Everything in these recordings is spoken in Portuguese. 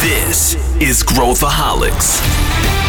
This is Growthaholics.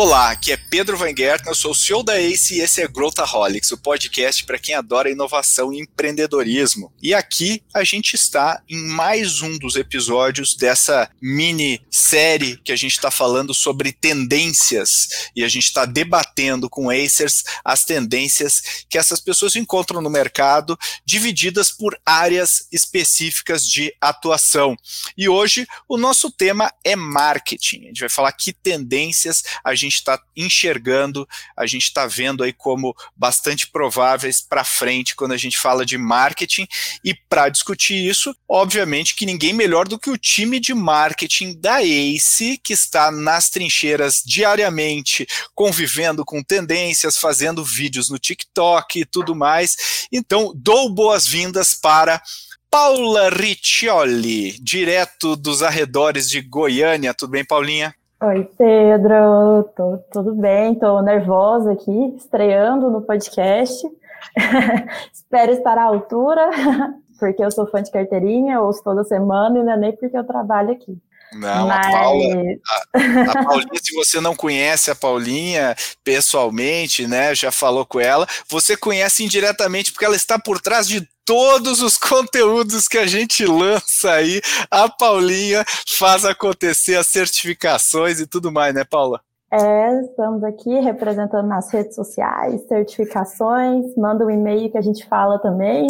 Olá, aqui é Pedro Van Gertner, eu sou o CEO da ACE e esse é Growthaholics, o podcast para quem adora inovação e empreendedorismo. E aqui a gente está em mais um dos episódios dessa mini série que a gente está falando sobre tendências e a gente está debatendo com Acers as tendências que essas pessoas encontram no mercado, divididas por áreas específicas de atuação. E hoje o nosso tema é marketing. A gente vai falar que tendências a gente está enxergando, a gente está vendo aí como bastante prováveis para frente quando a gente fala de marketing. E para discutir isso, obviamente que ninguém melhor do que o time de marketing da ACE, que está nas trincheiras diariamente, convivendo com tendências, fazendo vídeos no TikTok e tudo mais. Então, dou boas-vindas para Paula Riccioli, direto dos arredores de Goiânia. Tudo bem, Paulinha? Oi, Pedro, tô, tudo bem? Tô nervosa aqui, estreando no podcast. Espero estar à altura, porque eu sou fã de carteirinha, ouço toda semana e não é nem porque eu trabalho aqui. Não, Mas... a Paula, a, a, Paulinha, se você não conhece a Paulinha pessoalmente, né, já falou com ela, você conhece indiretamente porque ela está por trás de todos os conteúdos que a gente lança aí. A Paulinha faz acontecer as certificações e tudo mais, né, Paula? É, estamos aqui representando nas redes sociais, certificações, manda um e-mail que a gente fala também.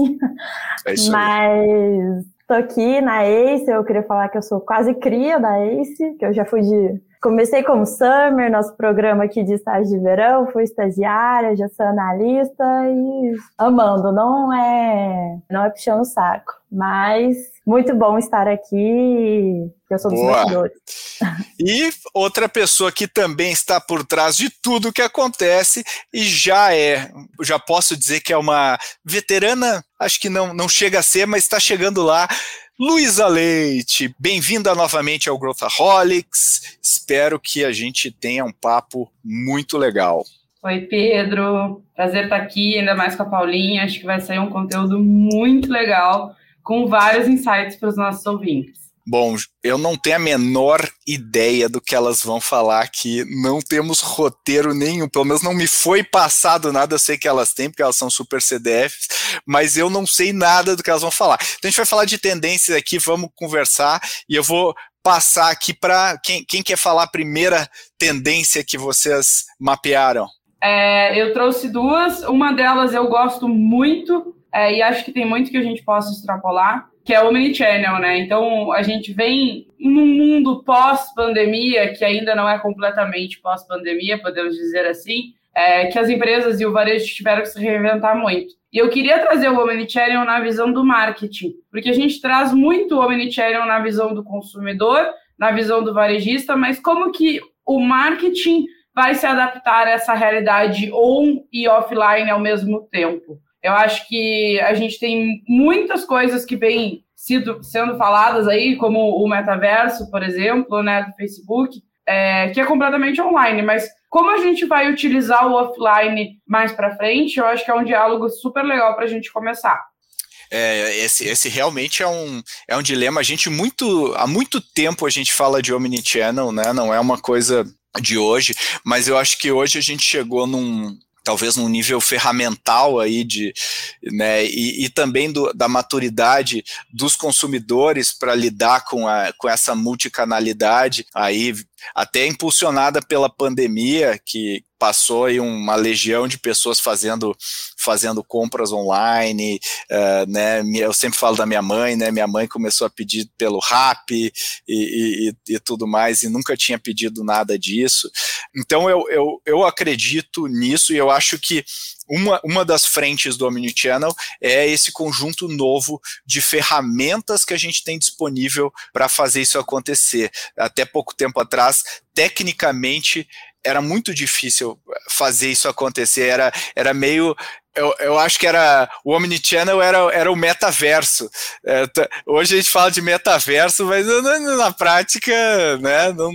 É isso Mas Estou aqui na ACE, eu queria falar que eu sou quase cria da ACE, que eu já fui de. Comecei como Summer, nosso programa aqui de estágio de verão, fui estagiária, já sou analista e amando, não é, não é puxando o saco, mas muito bom estar aqui, eu sou dos bastidores. E outra pessoa que também está por trás de tudo que acontece e já é, já posso dizer que é uma veterana, acho que não, não chega a ser, mas está chegando lá. Luísa Leite, bem-vinda novamente ao Growthaholics. Espero que a gente tenha um papo muito legal. Oi, Pedro. Prazer estar aqui, ainda mais com a Paulinha. Acho que vai sair um conteúdo muito legal com vários insights para os nossos ouvintes. Bom, eu não tenho a menor ideia do que elas vão falar aqui. Não temos roteiro nenhum, pelo menos não me foi passado nada. Eu sei que elas têm, porque elas são super CDFs, mas eu não sei nada do que elas vão falar. Então a gente vai falar de tendências aqui, vamos conversar e eu vou passar aqui para quem, quem quer falar a primeira tendência que vocês mapearam. É, eu trouxe duas. Uma delas eu gosto muito, é, e acho que tem muito que a gente possa extrapolar, que é o Omnichannel, né? Então, a gente vem num mundo pós-pandemia, que ainda não é completamente pós-pandemia, podemos dizer assim, é, que as empresas e o varejo tiveram que se reinventar muito. E eu queria trazer o Omnichannel na visão do marketing, porque a gente traz muito o Omnichannel na visão do consumidor, na visão do varejista, mas como que o marketing vai se adaptar a essa realidade on e offline ao mesmo tempo? Eu acho que a gente tem muitas coisas que vêm sido, sendo faladas aí, como o metaverso, por exemplo, né, do Facebook, é, que é completamente online, mas como a gente vai utilizar o offline mais para frente, eu acho que é um diálogo super legal para a gente começar. É, esse, esse realmente é um, é um dilema. A gente muito há muito tempo a gente fala de omnichannel, né? Não é uma coisa de hoje, mas eu acho que hoje a gente chegou num, talvez num nível ferramental aí de, né, e, e também do, da maturidade dos consumidores para lidar com, a, com essa multicanalidade aí até impulsionada pela pandemia, que passou aí uma legião de pessoas fazendo, fazendo compras online, uh, né, eu sempre falo da minha mãe, né, minha mãe começou a pedir pelo Rap e, e, e tudo mais, e nunca tinha pedido nada disso, então eu, eu, eu acredito nisso e eu acho que uma, uma das frentes do Omnichannel é esse conjunto novo de ferramentas que a gente tem disponível para fazer isso acontecer. Até pouco tempo atrás, tecnicamente, era muito difícil fazer isso acontecer, era, era meio eu, eu, acho que era o Omnichannel era, era o metaverso. É, hoje a gente fala de metaverso, mas na, na prática, né, não,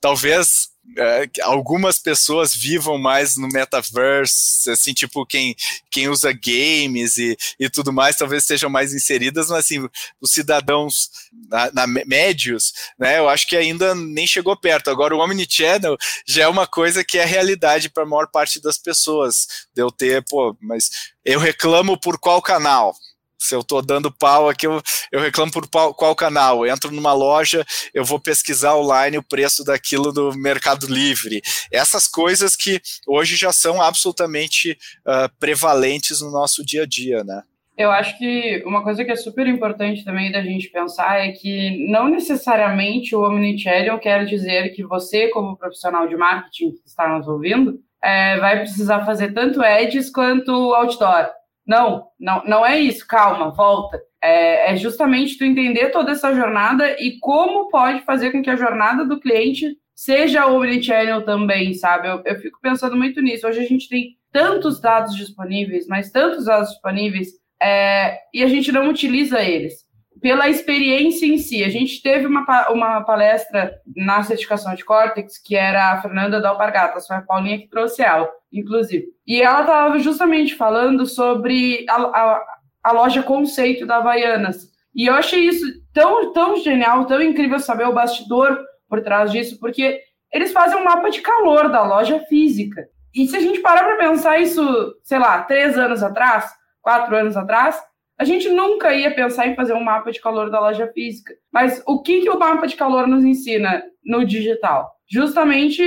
talvez é, algumas pessoas vivam mais no metaverse, assim, tipo quem, quem usa games e, e tudo mais, talvez sejam mais inseridas, mas assim, os cidadãos na, na, médios, né, eu acho que ainda nem chegou perto. Agora, o Omnichannel já é uma coisa que é realidade para a maior parte das pessoas. De eu ter, pô, mas eu reclamo por qual canal? Se eu estou dando pau aqui, eu, eu reclamo por pau, qual canal. Eu entro numa loja, eu vou pesquisar online o preço daquilo no Mercado Livre. Essas coisas que hoje já são absolutamente uh, prevalentes no nosso dia a dia, né? Eu acho que uma coisa que é super importante também da gente pensar é que não necessariamente o Omnichannel quer dizer que você, como profissional de marketing que está nos ouvindo, é, vai precisar fazer tanto ads quanto outdoor. Não, não, não é isso. Calma, volta. É, é, justamente tu entender toda essa jornada e como pode fazer com que a jornada do cliente seja omnichannel também, sabe? Eu, eu fico pensando muito nisso. Hoje a gente tem tantos dados disponíveis, mas tantos dados disponíveis, é, e a gente não utiliza eles. Pela experiência em si, a gente teve uma, uma palestra na certificação de Cortex, que era a Fernanda Dalpargatas, foi a Paulinha que trouxe ela inclusive. E ela estava justamente falando sobre a, a, a, loja conceito da Havaianas. E eu achei isso tão, tão genial, tão incrível saber o bastidor por trás disso, porque eles fazem um mapa de calor da loja física. E se a gente parar para pensar isso, sei lá, três anos atrás, quatro anos atrás, a gente nunca ia pensar em fazer um mapa de calor da loja física. Mas o que, que o mapa de calor nos ensina no digital? Justamente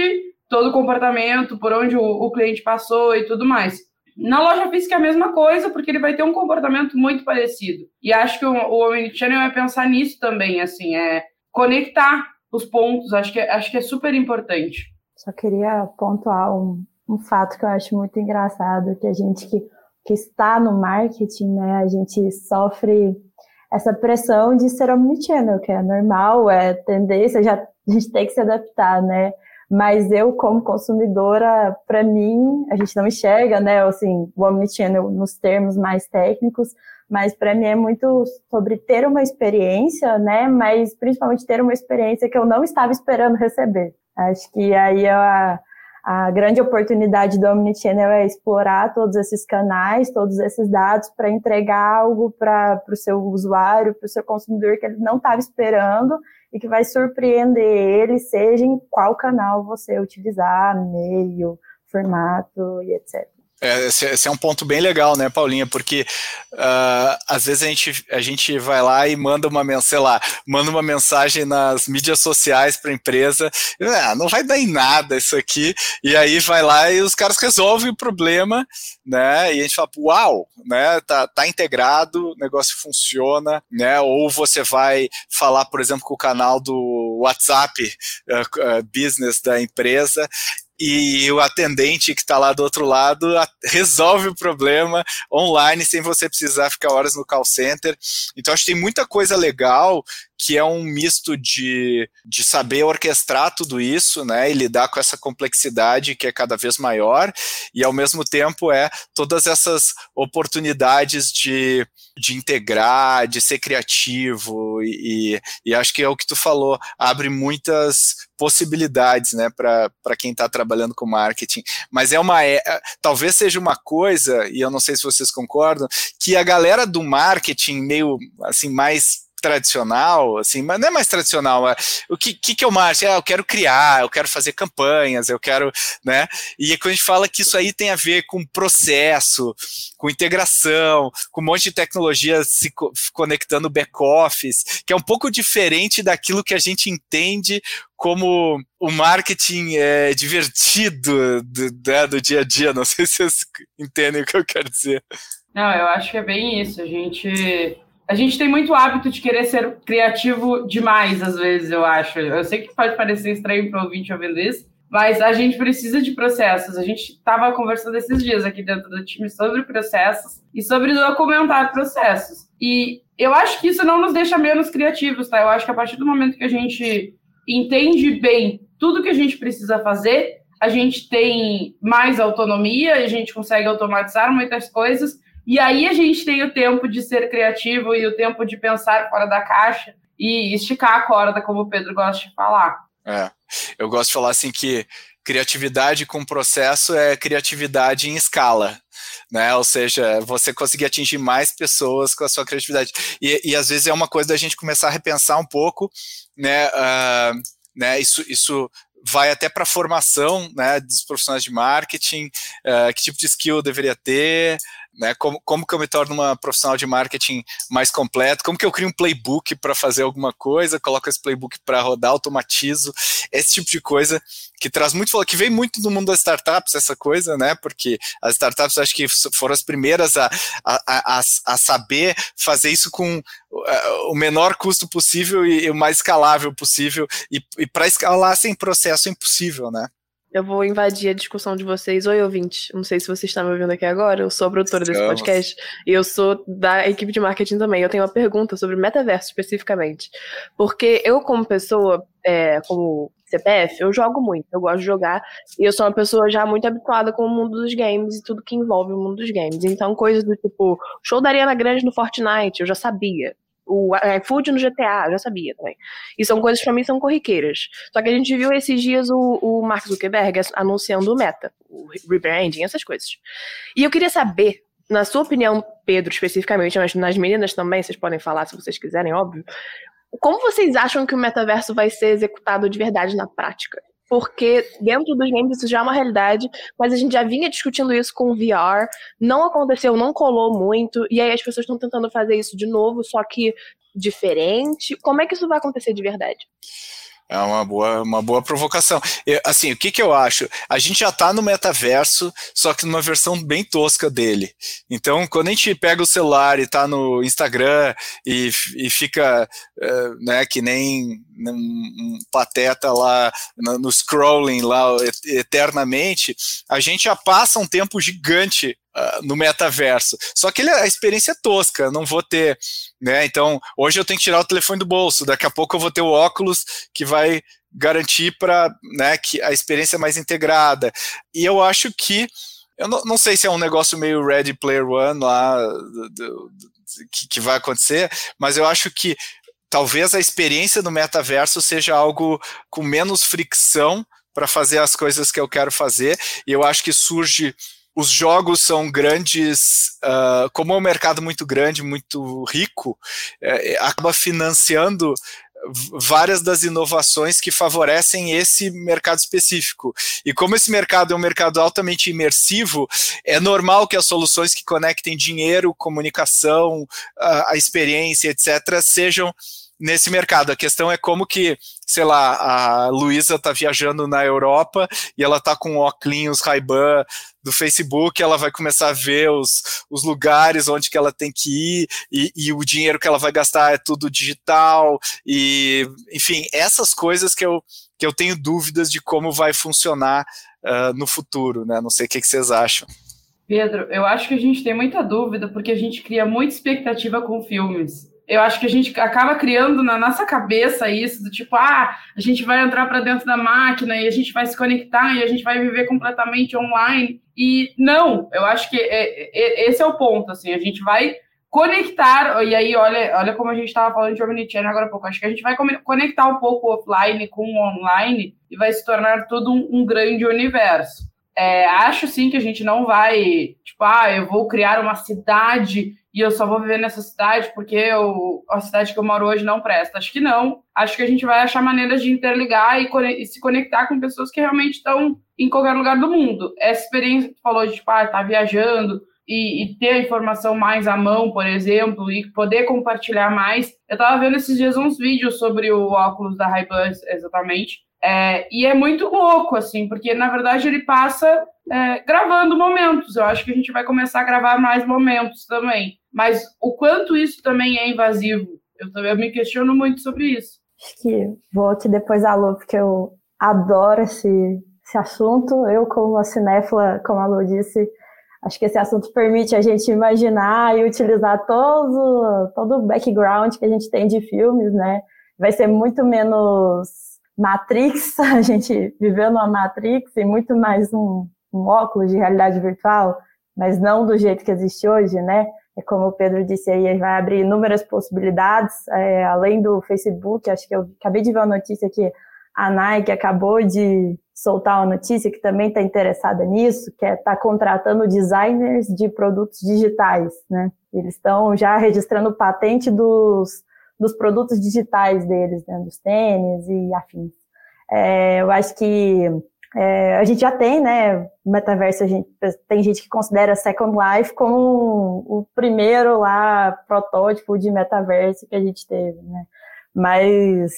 todo o comportamento, por onde o, o cliente passou e tudo mais. Na loja física é a mesma coisa, porque ele vai ter um comportamento muito parecido. E acho que o, Omnichannel é pensar nisso também, assim, é conectar os pontos, acho que, é, acho que é super importante. Só queria pontuar um, um fato que eu acho muito engraçado, que a gente que, que está no marketing, né, a gente sofre essa pressão de ser omnichannel, que é normal, é tendência, já a gente tem que se adaptar, né? Mas eu, como consumidora, para mim, a gente não enxerga, né, assim, o Omnichannel nos termos mais técnicos, mas para mim é muito sobre ter uma experiência, né, mas principalmente ter uma experiência que eu não estava esperando receber. Acho que aí é a, a grande oportunidade do Omnichannel é explorar todos esses canais, todos esses dados para entregar algo para o seu usuário, para o seu consumidor que ele não estava esperando e que vai surpreender ele, seja em qual canal você utilizar, meio, formato e etc. É, esse, esse, é um ponto bem legal, né, Paulinha? Porque uh, às vezes a gente, a gente vai lá e manda uma mensagem, lá, manda uma mensagem nas mídias sociais para a empresa, ah, não vai dar em nada isso aqui, e aí vai lá e os caras resolvem o problema, né? E a gente fala, uau, né? Tá, tá integrado, o negócio funciona, né? Ou você vai falar, por exemplo, com o canal do WhatsApp uh, uh, Business da empresa e o atendente que está lá do outro lado resolve o problema online sem você precisar ficar horas no call center. Então acho que tem muita coisa legal que é um misto de, de saber orquestrar tudo isso, né, e lidar com essa complexidade que é cada vez maior, e ao mesmo tempo é todas essas oportunidades de, de integrar, de ser criativo, e, e acho que é o que tu falou, abre muitas possibilidades, né, para quem está trabalhando com marketing. Mas é uma, é, talvez seja uma coisa, e eu não sei se vocês concordam, que a galera do marketing meio assim mais tradicional, assim, mas não é mais tradicional. É, o que, que, que é o marketing? Ah, eu quero criar, eu quero fazer campanhas, eu quero, né? E quando a gente fala que isso aí tem a ver com processo, com integração, com um monte de tecnologia se co conectando back-office, que é um pouco diferente daquilo que a gente entende como o marketing é divertido do, né, do dia a dia. Não sei se vocês entendem o que eu quero dizer. Não, eu acho que é bem isso. A gente a gente tem muito hábito de querer ser criativo demais, às vezes, eu acho. Eu sei que pode parecer estranho para o ouvinte ouvindo isso, mas a gente precisa de processos. A gente estava conversando esses dias aqui dentro do time sobre processos e sobre documentar processos. E eu acho que isso não nos deixa menos criativos, tá? Eu acho que a partir do momento que a gente entende bem tudo que a gente precisa fazer, a gente tem mais autonomia, a gente consegue automatizar muitas coisas e aí a gente tem o tempo de ser criativo e o tempo de pensar fora da caixa e esticar a corda, como o Pedro gosta de falar. É. Eu gosto de falar assim que criatividade com processo é criatividade em escala, né? Ou seja, você conseguir atingir mais pessoas com a sua criatividade. E, e às vezes é uma coisa da gente começar a repensar um pouco, né? Uh, né? Isso, isso vai até para a formação né, dos profissionais de marketing, uh, que tipo de skill deveria ter, né, como, como que eu me torno uma profissional de marketing mais completo, como que eu crio um playbook para fazer alguma coisa, coloco esse playbook para rodar, automatizo, esse tipo de coisa que traz muito, que vem muito do mundo das startups, essa coisa, né, porque as startups acho que foram as primeiras a, a, a, a saber fazer isso com eh, o menor custo possível e, e o mais escalável possível, e, e para escalar sem processo é impossível, né. Eu vou invadir a discussão de vocês. Oi, ouvinte. Não sei se vocês estão me ouvindo aqui agora. Eu sou a produtora desse podcast. E eu sou da equipe de marketing também. Eu tenho uma pergunta sobre metaverso especificamente. Porque eu, como pessoa, é, como CPF, eu jogo muito. Eu gosto de jogar. E eu sou uma pessoa já muito habituada com o mundo dos games e tudo que envolve o mundo dos games. Então, coisas do tipo, show da Ariana Grande no Fortnite, eu já sabia o iFood no GTA, já sabia também. E são coisas que pra mim são corriqueiras. Só que a gente viu esses dias o, o Mark Zuckerberg anunciando o Meta, o rebranding, essas coisas. E eu queria saber, na sua opinião, Pedro, especificamente, mas nas meninas também, vocês podem falar se vocês quiserem, óbvio. Como vocês acham que o metaverso vai ser executado de verdade na prática? Porque dentro dos games isso já é uma realidade, mas a gente já vinha discutindo isso com o VR, não aconteceu, não colou muito, e aí as pessoas estão tentando fazer isso de novo, só que diferente. Como é que isso vai acontecer de verdade? É uma boa, uma boa provocação. Eu, assim, o que, que eu acho? A gente já está no metaverso, só que numa versão bem tosca dele. Então, quando a gente pega o celular e está no Instagram e, e fica uh, né, que nem um pateta lá no, no scrolling lá eternamente, a gente já passa um tempo gigante Uh, no metaverso. Só que ele, a experiência é tosca, não vou ter, né? Então, hoje eu tenho que tirar o telefone do bolso, daqui a pouco eu vou ter o óculos que vai garantir para né, que a experiência é mais integrada. E eu acho que eu não, não sei se é um negócio meio Ready Player One lá do, do, que, que vai acontecer, mas eu acho que talvez a experiência do metaverso seja algo com menos fricção para fazer as coisas que eu quero fazer, e eu acho que surge os jogos são grandes, uh, como é um mercado muito grande, muito rico, é, acaba financiando várias das inovações que favorecem esse mercado específico. E como esse mercado é um mercado altamente imersivo, é normal que as soluções que conectem dinheiro, comunicação, a, a experiência, etc., sejam nesse mercado. A questão é como que, sei lá, a Luísa está viajando na Europa e ela está com óculos Ray-Ban do Facebook, ela vai começar a ver os, os lugares onde que ela tem que ir e, e o dinheiro que ela vai gastar é tudo digital e, enfim, essas coisas que eu, que eu tenho dúvidas de como vai funcionar uh, no futuro, né? Não sei o que, que vocês acham. Pedro, eu acho que a gente tem muita dúvida porque a gente cria muita expectativa com filmes eu acho que a gente acaba criando na nossa cabeça isso, do tipo, ah, a gente vai entrar para dentro da máquina e a gente vai se conectar e a gente vai viver completamente online. E não, eu acho que é, é, esse é o ponto, assim, a gente vai conectar, e aí olha, olha como a gente estava falando de Omnichannel agora há pouco, acho que a gente vai conectar um pouco o offline com o online e vai se tornar tudo um, um grande universo. É, acho sim que a gente não vai, tipo, ah, eu vou criar uma cidade e eu só vou viver nessa cidade porque eu, a cidade que eu moro hoje não presta. Acho que não. Acho que a gente vai achar maneiras de interligar e, e se conectar com pessoas que realmente estão em qualquer lugar do mundo. Essa experiência que tu falou de, tipo, ah, tá viajando e, e, ter a informação mais à mão, por exemplo, e poder compartilhar mais. Eu tava vendo esses dias uns vídeos sobre o óculos da Ray-Ban, exatamente, é, e é muito louco, assim, porque na verdade ele passa é, gravando momentos. Eu acho que a gente vai começar a gravar mais momentos também. Mas o quanto isso também é invasivo, eu, eu me questiono muito sobre isso. Acho que aqui depois a Lu, porque eu adoro esse, esse assunto. Eu, como uma cinéfila, como a Lu disse, acho que esse assunto permite a gente imaginar e utilizar todo, todo o background que a gente tem de filmes, né? Vai ser muito menos Matrix, a gente viveu numa Matrix e muito mais um, um óculos de realidade virtual, mas não do jeito que existe hoje, né? É como o Pedro disse aí, vai abrir inúmeras possibilidades, é, além do Facebook, acho que eu acabei de ver uma notícia que A Nike acabou de soltar uma notícia que também está interessada nisso, que é estar tá contratando designers de produtos digitais, né? Eles estão já registrando patente dos, dos produtos digitais deles, né? Dos tênis e afins. É, eu acho que é, a gente já tem, né, metaverso, a gente, tem gente que considera Second Life como o primeiro lá protótipo de metaverso que a gente teve, né? Mas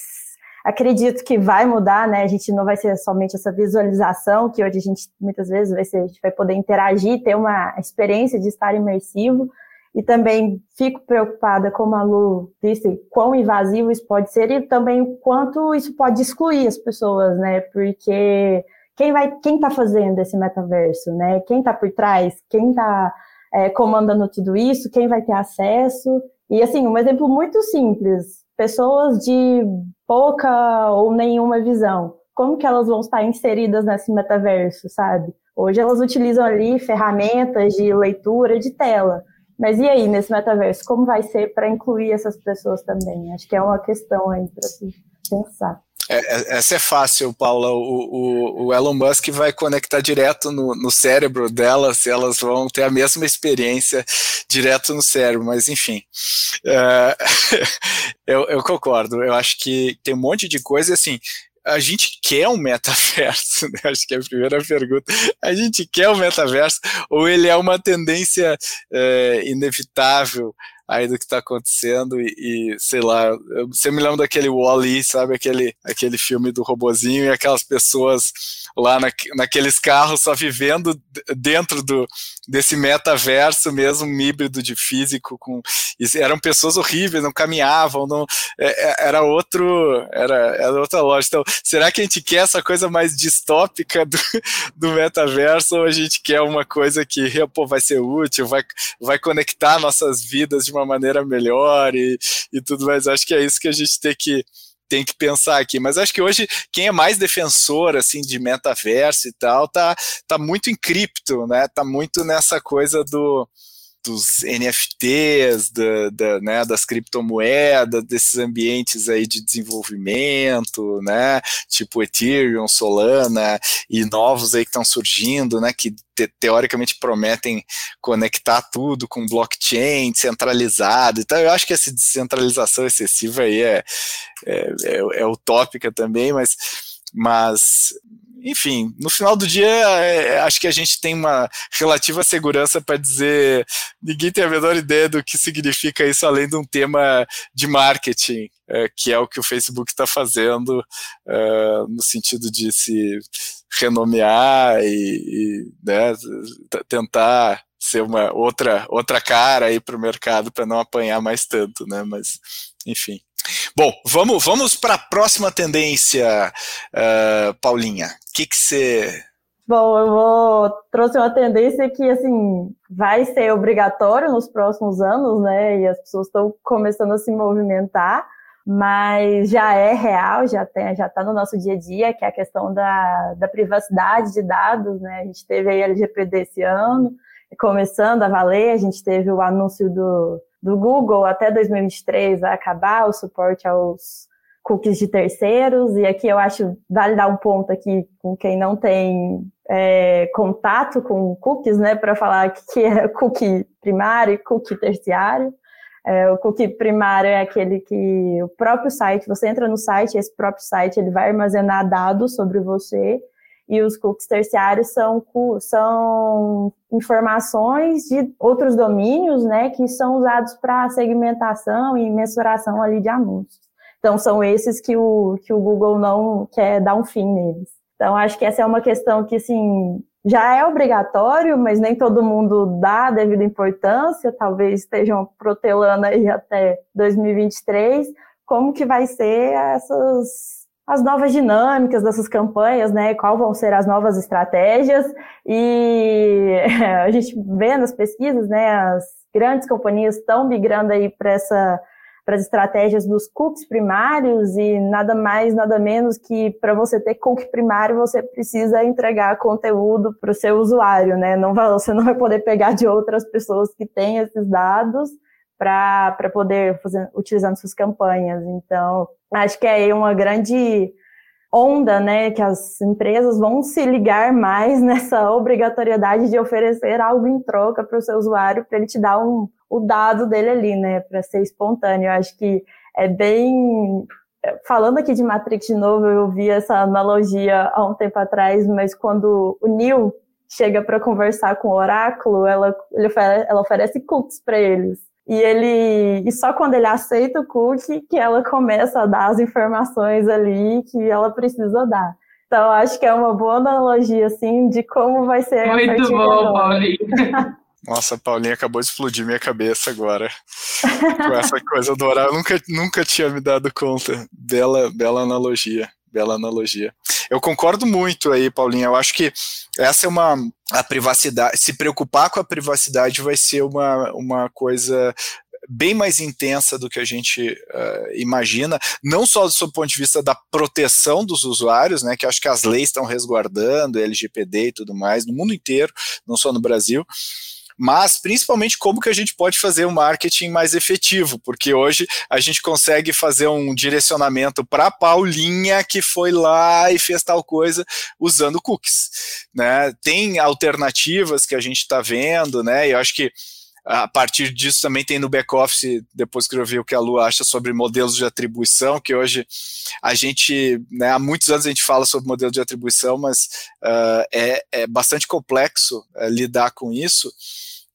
acredito que vai mudar, né? A gente não vai ser somente essa visualização que hoje a gente muitas vezes vai ser, a gente vai poder interagir, ter uma experiência de estar imersivo. E também fico preocupada, como a Lu disse, quão invasivo isso pode ser e também o quanto isso pode excluir as pessoas, né? Porque quem vai, quem está fazendo esse metaverso, né? Quem está por trás, quem está é, comandando tudo isso, quem vai ter acesso. E assim, um exemplo muito simples: pessoas de pouca ou nenhuma visão. Como que elas vão estar inseridas nesse metaverso, sabe? Hoje elas utilizam ali ferramentas de leitura de tela. Mas e aí, nesse metaverso, como vai ser para incluir essas pessoas também? Acho que é uma questão aí para se pensar. É, é, essa é fácil, Paula. O, o, o, Elon Musk vai conectar direto no, no, cérebro delas, elas vão ter a mesma experiência direto no cérebro, mas enfim. É, eu, eu, concordo. Eu acho que tem um monte de coisa assim. A gente quer um metaverso, né? acho que é a primeira pergunta. A gente quer um metaverso, ou ele é uma tendência é, inevitável aí do que está acontecendo e, e, sei lá, você me lembra daquele Wall-E, sabe, aquele, aquele filme do robozinho e aquelas pessoas lá na, naqueles carros só vivendo dentro do, desse metaverso mesmo, um híbrido de físico com eram pessoas horríveis, não caminhavam, não é, é, era outro, era, era outra loja. Então, será que a gente quer essa coisa mais distópica do, do metaverso ou a gente quer uma coisa que pô, vai ser útil, vai, vai conectar nossas vidas de uma maneira melhor e, e tudo mais? Acho que é isso que a gente tem que tem que pensar aqui. Mas acho que hoje quem é mais defensor assim de metaverso e tal tá, tá muito em cripto, né? Tá muito nessa coisa do dos NFTs, da, da, né, das criptomoedas, desses ambientes aí de desenvolvimento, né, tipo Ethereum, Solana e novos aí que estão surgindo, né, que te, teoricamente prometem conectar tudo com blockchain centralizado. Então eu acho que essa descentralização excessiva aí é, é, é, é utópica também, mas mas enfim, no final do dia, é, acho que a gente tem uma relativa segurança para dizer ninguém tem a menor ideia do que significa isso, além de um tema de marketing, é, que é o que o Facebook está fazendo, é, no sentido de se renomear e, e né, tentar ser uma outra outra cara aí para o mercado para não apanhar mais tanto, né? Mas enfim. Bom, vamos, vamos para a próxima tendência, uh, Paulinha. O que você. Bom, eu vou trouxe uma tendência que assim vai ser obrigatório nos próximos anos, né? E as pessoas estão começando a se movimentar, mas já é real, já tem, já está no nosso dia a dia, que é a questão da, da privacidade de dados, né? A gente teve aí a LGPD esse ano, começando a valer, a gente teve o anúncio do do Google até 2023 vai acabar o suporte aos cookies de terceiros, e aqui eu acho vale dar um ponto aqui com quem não tem é, contato com cookies, né, para falar que é cookie primário e cookie terciário. É, o cookie primário é aquele que o próprio site, você entra no site, esse próprio site ele vai armazenar dados sobre você, e os cookies terciários são, são informações de outros domínios, né, que são usados para segmentação e mensuração ali de anúncios. Então, são esses que o, que o Google não quer dar um fim neles. Então, acho que essa é uma questão que, assim, já é obrigatório, mas nem todo mundo dá a devida importância, talvez estejam protelando aí até 2023, como que vai ser essas as novas dinâmicas dessas campanhas, né? Qual vão ser as novas estratégias e a gente vê nas pesquisas, né? As grandes companhias estão migrando aí para essa para as estratégias dos cookies primários e nada mais, nada menos que para você ter cookie primário, você precisa entregar conteúdo para o seu usuário, né? Não você não vai poder pegar de outras pessoas que têm esses dados para poder fazer utilizando suas campanhas. Então, acho que é uma grande onda, né, que as empresas vão se ligar mais nessa obrigatoriedade de oferecer algo em troca para o seu usuário, para ele te dar um, o dado dele ali, né, para ser espontâneo. Eu acho que é bem falando aqui de Matrix de novo, eu vi essa analogia há um tempo atrás, mas quando o Neil chega para conversar com o oráculo, ela, oferece, ela oferece cookies para eles. E ele e só quando ele aceita o cookie que ela começa a dar as informações ali que ela precisa dar. Então acho que é uma boa analogia assim de como vai ser Muito bom, Paulinho. Nossa, a Paulinha acabou de explodir minha cabeça agora. Com essa coisa do horário. Eu nunca, nunca tinha me dado conta. Bela, bela analogia. Bela analogia. Eu concordo muito aí, Paulinha. Eu acho que essa é uma. A privacidade. Se preocupar com a privacidade vai ser uma, uma coisa bem mais intensa do que a gente uh, imagina, não só do seu ponto de vista da proteção dos usuários, né, que acho que as leis estão resguardando, LGPD e tudo mais, no mundo inteiro, não só no Brasil, mas principalmente como que a gente pode fazer um marketing mais efetivo, porque hoje a gente consegue fazer um direcionamento para Paulinha que foi lá e fez tal coisa usando cookies, né? Tem alternativas que a gente está vendo, né? E eu acho que a partir disso também tem no back-office, depois que eu vi o que a Lu acha sobre modelos de atribuição, que hoje a gente, né, há muitos anos a gente fala sobre modelo de atribuição, mas uh, é, é, bastante complexo uh, lidar com isso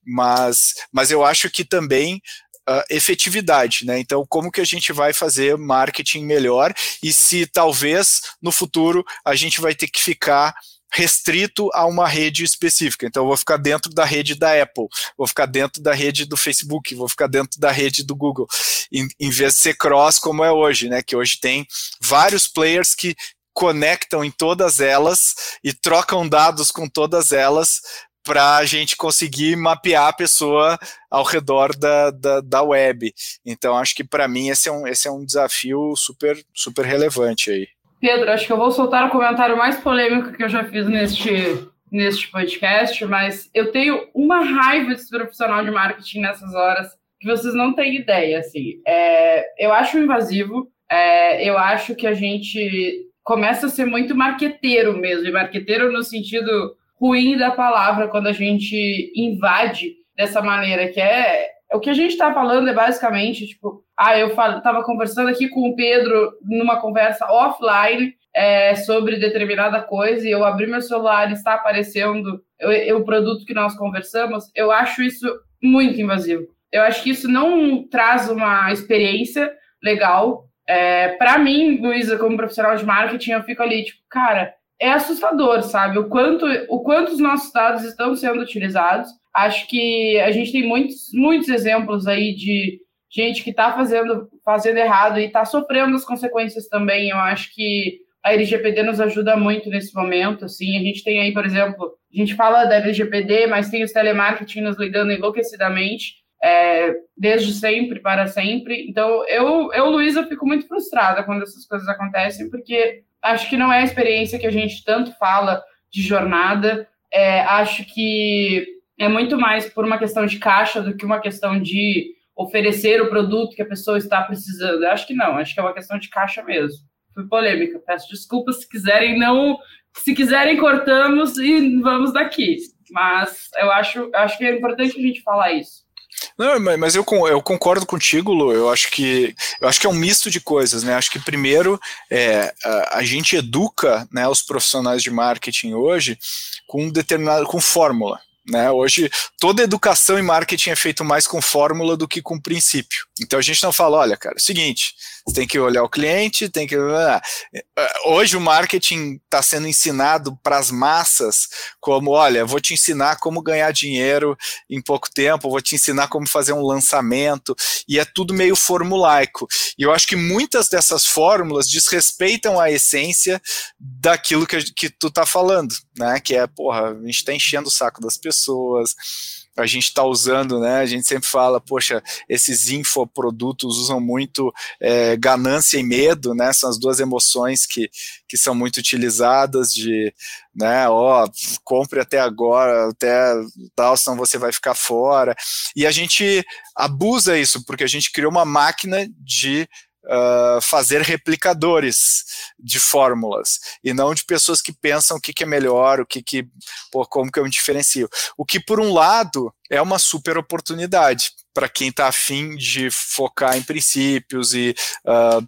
mas, mas eu acho que também Uh, efetividade, né? Então, como que a gente vai fazer marketing melhor e se talvez no futuro a gente vai ter que ficar restrito a uma rede específica. Então, eu vou ficar dentro da rede da Apple, vou ficar dentro da rede do Facebook, vou ficar dentro da rede do Google, em, em vez de ser cross como é hoje, né? Que hoje tem vários players que conectam em todas elas e trocam dados com todas elas para a gente conseguir mapear a pessoa ao redor da, da, da web. Então, acho que para mim esse é, um, esse é um desafio super, super relevante aí. Pedro, acho que eu vou soltar o comentário mais polêmico que eu já fiz neste, neste podcast, mas eu tenho uma raiva de profissional de marketing nessas horas que vocês não têm ideia. Assim. É, eu acho invasivo, é, eu acho que a gente começa a ser muito marqueteiro mesmo, e marqueteiro no sentido ruim da palavra quando a gente invade dessa maneira, que é o que a gente está falando é basicamente, tipo, ah, eu estava conversando aqui com o Pedro numa conversa offline é, sobre determinada coisa e eu abri meu celular e está aparecendo o produto que nós conversamos, eu acho isso muito invasivo. Eu acho que isso não traz uma experiência legal. É, para mim, Luísa, como profissional de marketing, eu fico ali, tipo, cara, é assustador, sabe? O quanto, o quanto os nossos dados estão sendo utilizados. Acho que a gente tem muitos, muitos exemplos aí de gente que está fazendo, fazendo errado e está sofrendo as consequências também. Eu acho que a LGPD nos ajuda muito nesse momento. Assim, a gente tem aí, por exemplo, a gente fala da LGPD, mas tem os telemarketing nos ligando enlouquecidamente. É, desde sempre, para sempre. Então, eu, eu Luísa, fico muito frustrada quando essas coisas acontecem, porque acho que não é a experiência que a gente tanto fala de jornada. É, acho que é muito mais por uma questão de caixa do que uma questão de oferecer o produto que a pessoa está precisando. Acho que não, acho que é uma questão de caixa mesmo. Foi polêmica. Peço desculpas se quiserem não, se quiserem cortamos e vamos daqui. Mas eu acho, acho que é importante a gente falar isso. Não, mas eu, eu concordo contigo, Lu. Eu acho que eu acho que é um misto de coisas, né? Acho que primeiro é, a, a gente educa né, os profissionais de marketing hoje com determinado com fórmula. Né? Hoje, toda educação em marketing é feita mais com fórmula do que com princípio. Então a gente não fala, olha, cara, é seguinte, você tem que olhar o cliente, tem que. Hoje o marketing está sendo ensinado para as massas como, olha, vou te ensinar como ganhar dinheiro em pouco tempo, vou te ensinar como fazer um lançamento, e é tudo meio formulaico. E eu acho que muitas dessas fórmulas desrespeitam a essência daquilo que, que tu tá falando, né? Que é, porra, a gente está enchendo o saco das pessoas a gente está usando, né? A gente sempre fala, poxa, esses infoprodutos usam muito é, ganância e medo, né? São as duas emoções que, que são muito utilizadas de, né? Ó, compre até agora, até tal, senão você vai ficar fora. E a gente abusa isso porque a gente criou uma máquina de uh, fazer replicadores de fórmulas e não de pessoas que pensam o que, que é melhor, o que, que pô, como que eu me diferencio. O que, por um lado, é uma super oportunidade para quem está afim de focar em princípios e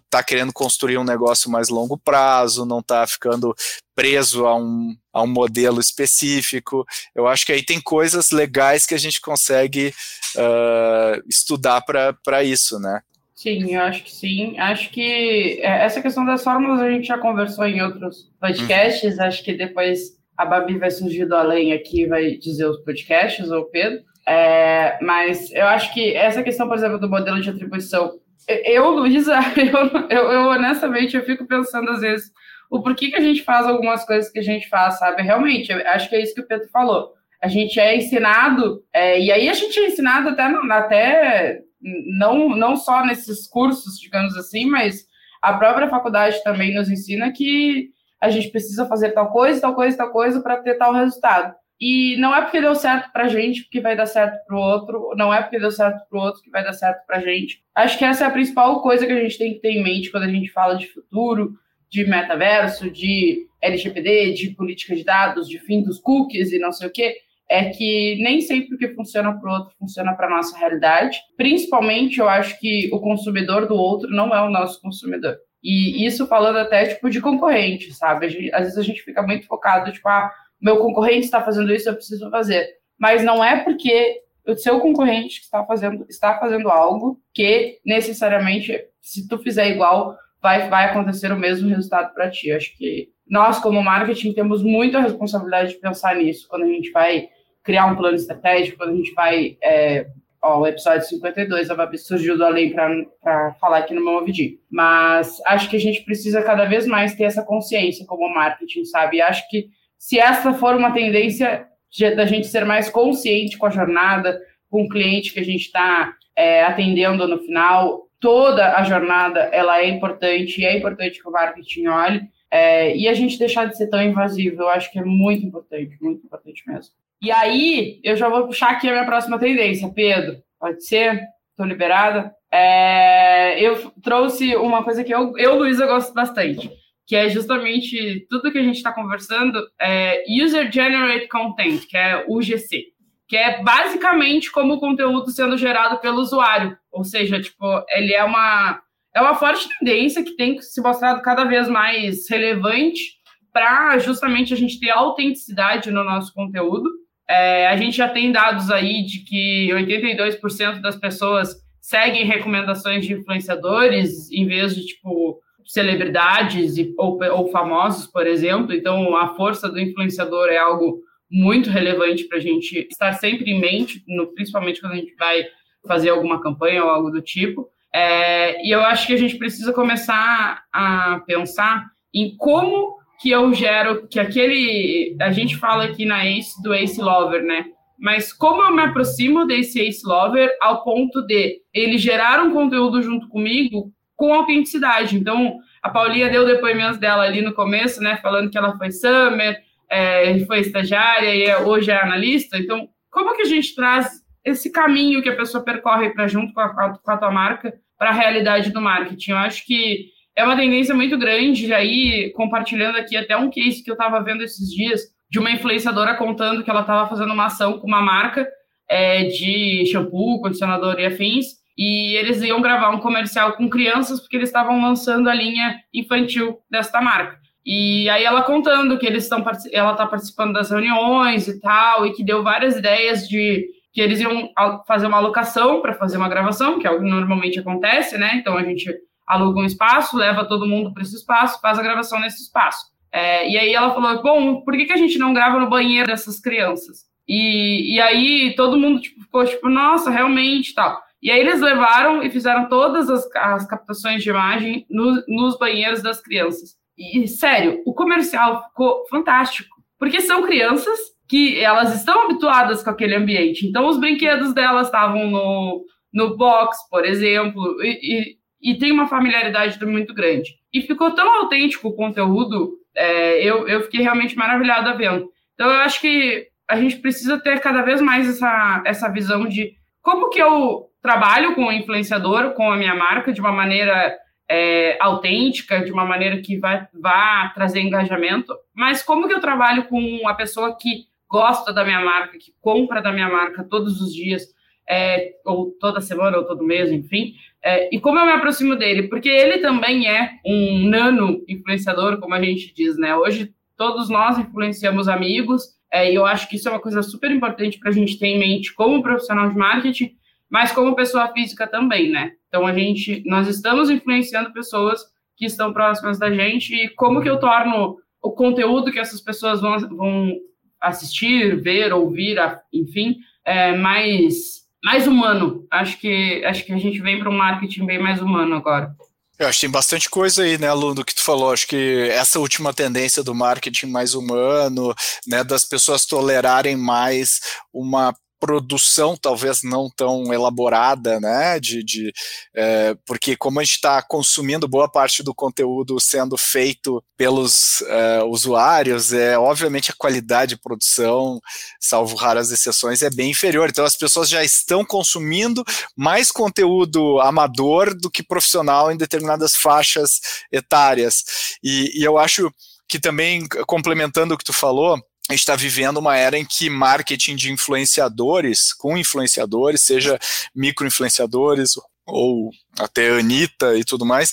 está uh, querendo construir um negócio mais longo prazo, não está ficando preso a um, a um modelo específico. Eu acho que aí tem coisas legais que a gente consegue uh, estudar para isso, né? Sim, eu acho que sim. Acho que é, essa questão das fórmulas a gente já conversou em outros podcasts. Uhum. Acho que depois a Babi vai surgir do além aqui e vai dizer os podcasts, ou o Pedro. É, mas eu acho que essa questão, por exemplo, do modelo de atribuição, eu, Luísa, eu, eu, eu, honestamente eu fico pensando às vezes o porquê que a gente faz algumas coisas que a gente faz, sabe? Realmente, acho que é isso que o Pedro falou. A gente é ensinado, é, e aí a gente é ensinado até, até não, não só nesses cursos, digamos assim, mas a própria faculdade também nos ensina que a gente precisa fazer tal coisa, tal coisa, tal coisa para ter tal resultado. E não é porque deu certo para a gente que vai dar certo para o outro, não é porque deu certo para o outro que vai dar certo para a gente. Acho que essa é a principal coisa que a gente tem que ter em mente quando a gente fala de futuro, de metaverso, de LGPD, de política de dados, de fim dos cookies e não sei o quê é que nem sempre o que funciona para o outro funciona para a nossa realidade. Principalmente, eu acho que o consumidor do outro não é o nosso consumidor. E isso falando até, tipo, de concorrente, sabe? Às vezes a gente fica muito focado, tipo, ah, meu concorrente está fazendo isso, eu preciso fazer. Mas não é porque o seu concorrente está fazendo, está fazendo algo que necessariamente, se tu fizer igual, vai, vai acontecer o mesmo resultado para ti. Acho que nós, como marketing, temos muita responsabilidade de pensar nisso quando a gente vai criar um plano estratégico, quando a gente vai. É, ó, o episódio 52, a Babi surgiu do além para falar aqui no meu ouvidinho. Mas acho que a gente precisa cada vez mais ter essa consciência como marketing, sabe? E acho que se essa for uma tendência de, da gente ser mais consciente com a jornada, com o cliente que a gente está é, atendendo no final, toda a jornada ela é importante e é importante que o marketing olhe. É, e a gente deixar de ser tão invasivo, eu acho que é muito importante, muito importante mesmo. E aí, eu já vou puxar aqui a minha próxima tendência, Pedro. Pode ser? Estou liberada. É, eu trouxe uma coisa que eu, eu Luísa, gosto bastante, que é justamente tudo que a gente está conversando, é User Generated Content, que é UGC, que é basicamente como o conteúdo sendo gerado pelo usuário. Ou seja, tipo, ele é uma, é uma forte tendência que tem se mostrado cada vez mais relevante para justamente a gente ter autenticidade no nosso conteúdo é, a gente já tem dados aí de que 82% das pessoas seguem recomendações de influenciadores em vez de, tipo, celebridades e, ou, ou famosos, por exemplo. Então, a força do influenciador é algo muito relevante para a gente estar sempre em mente, no, principalmente quando a gente vai fazer alguma campanha ou algo do tipo. É, e eu acho que a gente precisa começar a pensar em como que eu gero, que aquele. A gente fala aqui na Ace do Ace Lover, né? Mas como eu me aproximo desse Ace Lover ao ponto de ele gerar um conteúdo junto comigo com autenticidade. Então, a Paulinha deu depoimentos dela ali no começo, né? Falando que ela foi Summer, é, foi estagiária e é, hoje é analista. Então, como que a gente traz esse caminho que a pessoa percorre para junto com a, com a tua marca para a realidade do marketing? Eu acho que é uma tendência muito grande. Aí, compartilhando aqui até um case que eu estava vendo esses dias, de uma influenciadora contando que ela estava fazendo uma ação com uma marca é, de shampoo, condicionador e afins, e eles iam gravar um comercial com crianças porque eles estavam lançando a linha infantil desta marca. E aí ela contando que eles estão ela está participando das reuniões e tal, e que deu várias ideias de que eles iam fazer uma alocação para fazer uma gravação, que é o que normalmente acontece, né? Então a gente aluga um espaço, leva todo mundo para esse espaço, faz a gravação nesse espaço. É, e aí ela falou, bom, por que, que a gente não grava no banheiro dessas crianças? E, e aí todo mundo tipo, ficou tipo, nossa, realmente tal. E aí eles levaram e fizeram todas as, as captações de imagem no, nos banheiros das crianças. E, sério, o comercial ficou fantástico. Porque são crianças que elas estão habituadas com aquele ambiente. Então, os brinquedos delas estavam no, no box, por exemplo, e, e tem uma familiaridade muito grande. E ficou tão autêntico o conteúdo, é, eu, eu fiquei realmente maravilhada vendo. Então, eu acho que a gente precisa ter cada vez mais essa, essa visão de como que eu trabalho com o influenciador, com a minha marca, de uma maneira é, autêntica, de uma maneira que vai, vá trazer engajamento, mas como que eu trabalho com uma pessoa que gosta da minha marca, que compra da minha marca todos os dias, é, ou toda semana, ou todo mês, enfim, é, e como eu me aproximo dele? Porque ele também é um nano influenciador, como a gente diz, né? Hoje todos nós influenciamos amigos, é, e eu acho que isso é uma coisa super importante para a gente ter em mente como profissional de marketing, mas como pessoa física também, né? Então a gente, nós estamos influenciando pessoas que estão próximas da gente e como que eu torno o conteúdo que essas pessoas vão, vão assistir, ver, ouvir, enfim, é, mais mais humano. Acho que acho que a gente vem para um marketing bem mais humano agora. Eu acho que tem bastante coisa aí, né, Lu, do que tu falou. Acho que essa última tendência do marketing mais humano, né, das pessoas tolerarem mais uma produção talvez não tão elaborada, né? De, de é, porque como a gente está consumindo boa parte do conteúdo sendo feito pelos é, usuários, é obviamente a qualidade de produção, salvo raras exceções, é bem inferior. Então as pessoas já estão consumindo mais conteúdo amador do que profissional em determinadas faixas etárias. E, e eu acho que também complementando o que tu falou, a gente está vivendo uma era em que marketing de influenciadores, com influenciadores, seja micro-influenciadores ou até Anitta e tudo mais,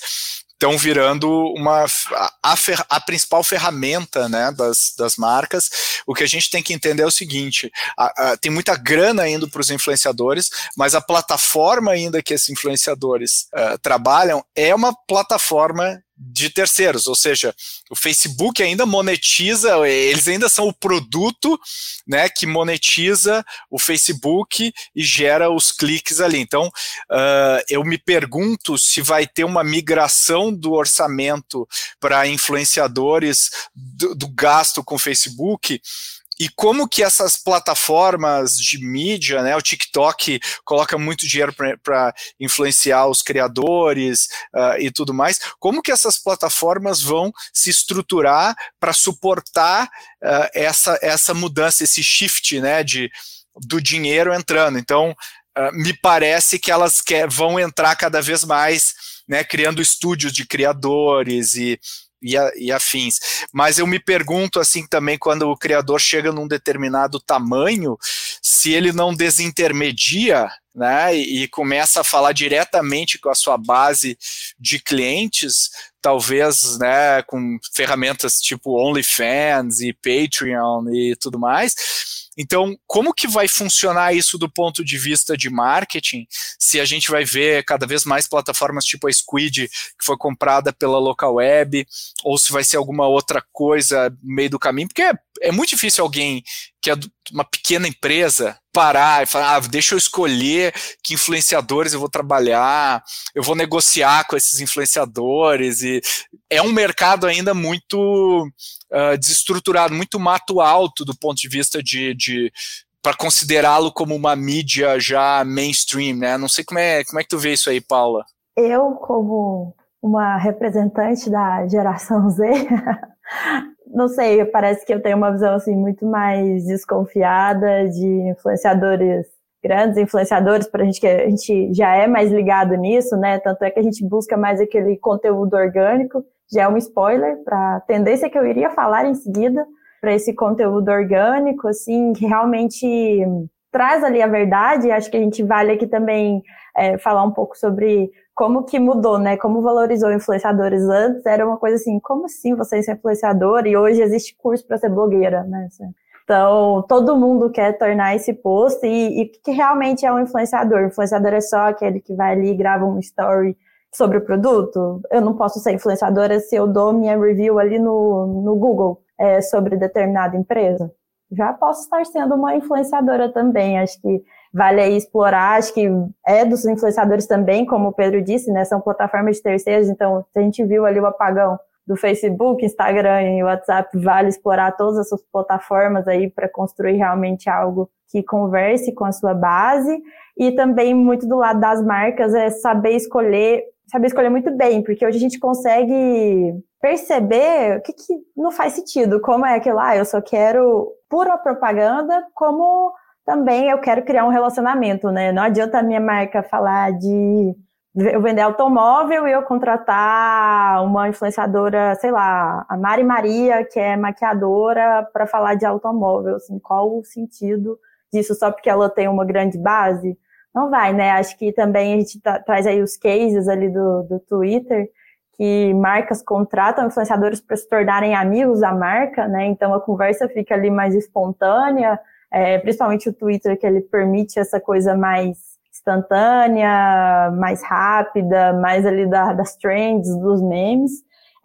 estão virando uma a, a, principal ferramenta né, das, das marcas. O que a gente tem que entender é o seguinte: a, a, tem muita grana indo para os influenciadores, mas a plataforma ainda que esses influenciadores uh, trabalham é uma plataforma de terceiros, ou seja, o Facebook ainda monetiza, eles ainda são o produto, né, que monetiza o Facebook e gera os cliques ali. Então, uh, eu me pergunto se vai ter uma migração do orçamento para influenciadores do, do gasto com o Facebook e como que essas plataformas de mídia, né, o TikTok coloca muito dinheiro para influenciar os criadores uh, e tudo mais, como que essas plataformas vão se estruturar para suportar uh, essa, essa mudança, esse shift né, de, do dinheiro entrando. Então, uh, me parece que elas quer, vão entrar cada vez mais né, criando estúdios de criadores e e, a, e afins. Mas eu me pergunto assim também quando o criador chega num determinado tamanho, se ele não desintermedia né, e, e começa a falar diretamente com a sua base de clientes, talvez né, com ferramentas tipo OnlyFans e Patreon e tudo mais, então, como que vai funcionar isso do ponto de vista de marketing, se a gente vai ver cada vez mais plataformas tipo a Squid, que foi comprada pela local web, ou se vai ser alguma outra coisa no meio do caminho, porque é, é muito difícil alguém que é uma pequena empresa parar e falar, ah, deixa eu escolher que influenciadores eu vou trabalhar, eu vou negociar com esses influenciadores e é um mercado ainda muito uh, desestruturado, muito mato alto do ponto de vista de, de para considerá-lo como uma mídia já mainstream, né? Não sei como é, como é que tu vê isso aí, Paula. Eu, como uma representante da geração Z, não sei, parece que eu tenho uma visão assim muito mais desconfiada de influenciadores grandes influenciadores para a gente que a gente já é mais ligado nisso, né? Tanto é que a gente busca mais aquele conteúdo orgânico. Já é um spoiler para a tendência que eu iria falar em seguida para esse conteúdo orgânico, assim, que realmente traz ali a verdade. Acho que a gente vale aqui também é, falar um pouco sobre como que mudou, né? Como valorizou influenciadores antes, era uma coisa assim, como assim você é influenciador e hoje existe curso para ser blogueira, né? Então, todo mundo quer tornar esse post e, o que realmente é um influenciador? O influenciador é só aquele que vai ali e grava um story sobre o produto. Eu não posso ser influenciadora se eu dou minha review ali no, no Google é, sobre determinada empresa. Já posso estar sendo uma influenciadora também. Acho que vale aí explorar, acho que é dos influenciadores também, como o Pedro disse, né? São plataformas de terceiros, então a gente viu ali o apagão do Facebook, Instagram e WhatsApp, vale explorar todas essas plataformas aí para construir realmente algo que converse com a sua base. E também muito do lado das marcas é saber escolher, saber escolher muito bem, porque hoje a gente consegue perceber o que, que não faz sentido, como é aquilo, ah, eu só quero pura propaganda, como também eu quero criar um relacionamento, né? Não adianta a minha marca falar de eu vender automóvel e eu contratar uma influenciadora, sei lá, a Mari Maria, que é maquiadora, para falar de automóvel, assim, qual o sentido disso só porque ela tem uma grande base? Não vai, né? Acho que também a gente tá, traz aí os cases ali do, do Twitter, que marcas contratam influenciadores para se tornarem amigos da marca, né? Então a conversa fica ali mais espontânea, é, principalmente o Twitter, que ele permite essa coisa mais instantânea, mais rápida, mais ali da, das trends, dos memes.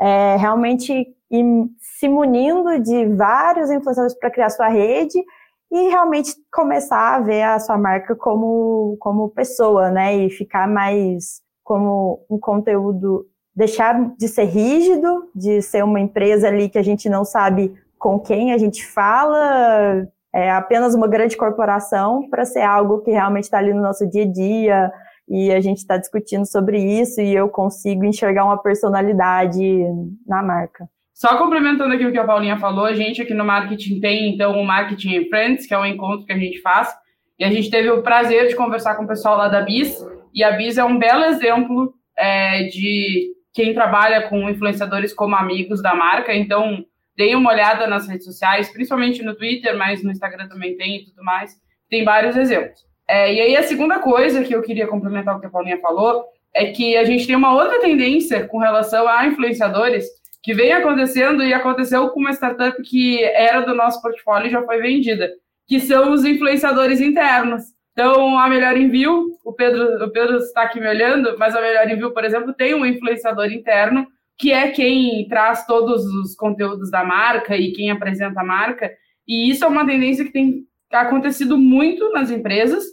É, realmente se munindo de vários influenciadores para criar sua rede e realmente começar a ver a sua marca como, como pessoa, né? E ficar mais como um conteúdo, deixar de ser rígido, de ser uma empresa ali que a gente não sabe com quem a gente fala, é apenas uma grande corporação, para ser algo que realmente está ali no nosso dia a dia e a gente está discutindo sobre isso e eu consigo enxergar uma personalidade na marca. Só complementando aqui o que a Paulinha falou, a gente aqui no marketing tem, então, o Marketing Friends, que é um encontro que a gente faz, e a gente teve o prazer de conversar com o pessoal lá da BIS, e a BIS é um belo exemplo é, de quem trabalha com influenciadores como amigos da marca, então deem uma olhada nas redes sociais, principalmente no Twitter, mas no Instagram também tem e tudo mais, tem vários exemplos. É, e aí a segunda coisa que eu queria complementar o que a Paulinha falou, é que a gente tem uma outra tendência com relação a influenciadores, que vem acontecendo e aconteceu com uma startup que era do nosso portfólio e já foi vendida, que são os influenciadores internos. Então, a Melhor Envio, o Pedro, o Pedro está aqui me olhando, mas a Melhor Envio, por exemplo, tem um influenciador interno, que é quem traz todos os conteúdos da marca e quem apresenta a marca. E isso é uma tendência que tem acontecido muito nas empresas.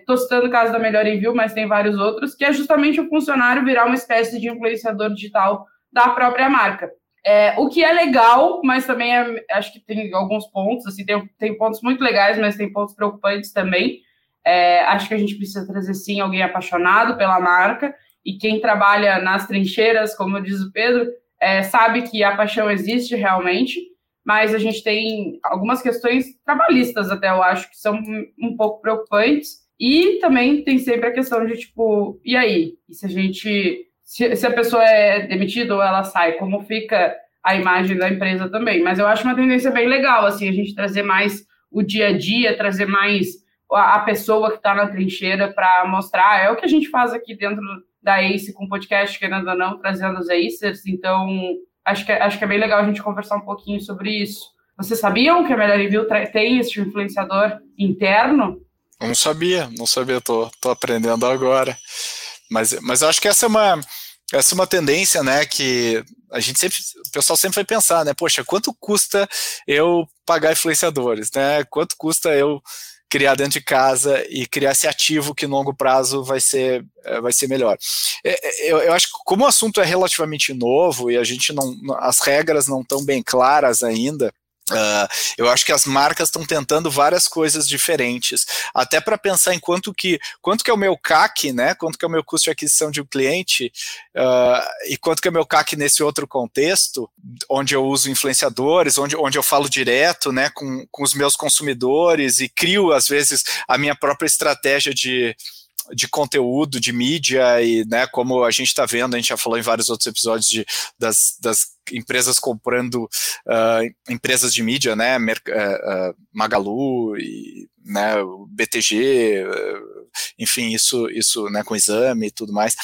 Estou é, citando o caso da Melhor Envio, mas tem vários outros, que é justamente o funcionário virar uma espécie de influenciador digital da própria marca. É, o que é legal, mas também é, acho que tem alguns pontos, assim, tem, tem pontos muito legais, mas tem pontos preocupantes também. É, acho que a gente precisa trazer sim alguém apaixonado pela marca e quem trabalha nas trincheiras, como diz o Pedro, é, sabe que a paixão existe realmente, mas a gente tem algumas questões trabalhistas até, eu acho, que são um pouco preocupantes. E também tem sempre a questão de, tipo, e aí? E se a gente se, se a pessoa é demitida ou ela sai, como fica a imagem da empresa também. Mas eu acho uma tendência bem legal, assim, a gente trazer mais o dia a dia, trazer mais a, a pessoa que está na trincheira para mostrar. É o que a gente faz aqui dentro da ACE com podcast, querendo ou não, trazendo os ACERs. Então, acho que, é, acho que é bem legal a gente conversar um pouquinho sobre isso. Vocês sabiam que a Melhor Review tem esse influenciador interno? Não sabia, não sabia, tô, tô aprendendo agora. Mas, mas eu acho que essa é uma essa é uma tendência, né, que a gente sempre, o pessoal sempre vai pensar, né, poxa, quanto custa eu pagar influenciadores, né, quanto custa eu criar dentro de casa e criar esse ativo que no longo prazo vai ser, eh, vai ser melhor. É, é, eu, eu acho que como o assunto é relativamente novo e a gente não, as regras não estão bem claras ainda, Uh, eu acho que as marcas estão tentando várias coisas diferentes, até para pensar em quanto que, quanto que é o meu CAC, né? Quanto que é o meu custo de aquisição de um cliente uh, e quanto que é o meu CAC nesse outro contexto, onde eu uso influenciadores, onde, onde eu falo direto, né, com, com os meus consumidores e crio às vezes a minha própria estratégia de de conteúdo, de mídia, e né, como a gente está vendo, a gente já falou em vários outros episódios de, das, das empresas comprando uh, empresas de mídia, né, Mer uh, uh, Magalu e né, BTG, enfim, isso, isso né, com exame e tudo mais.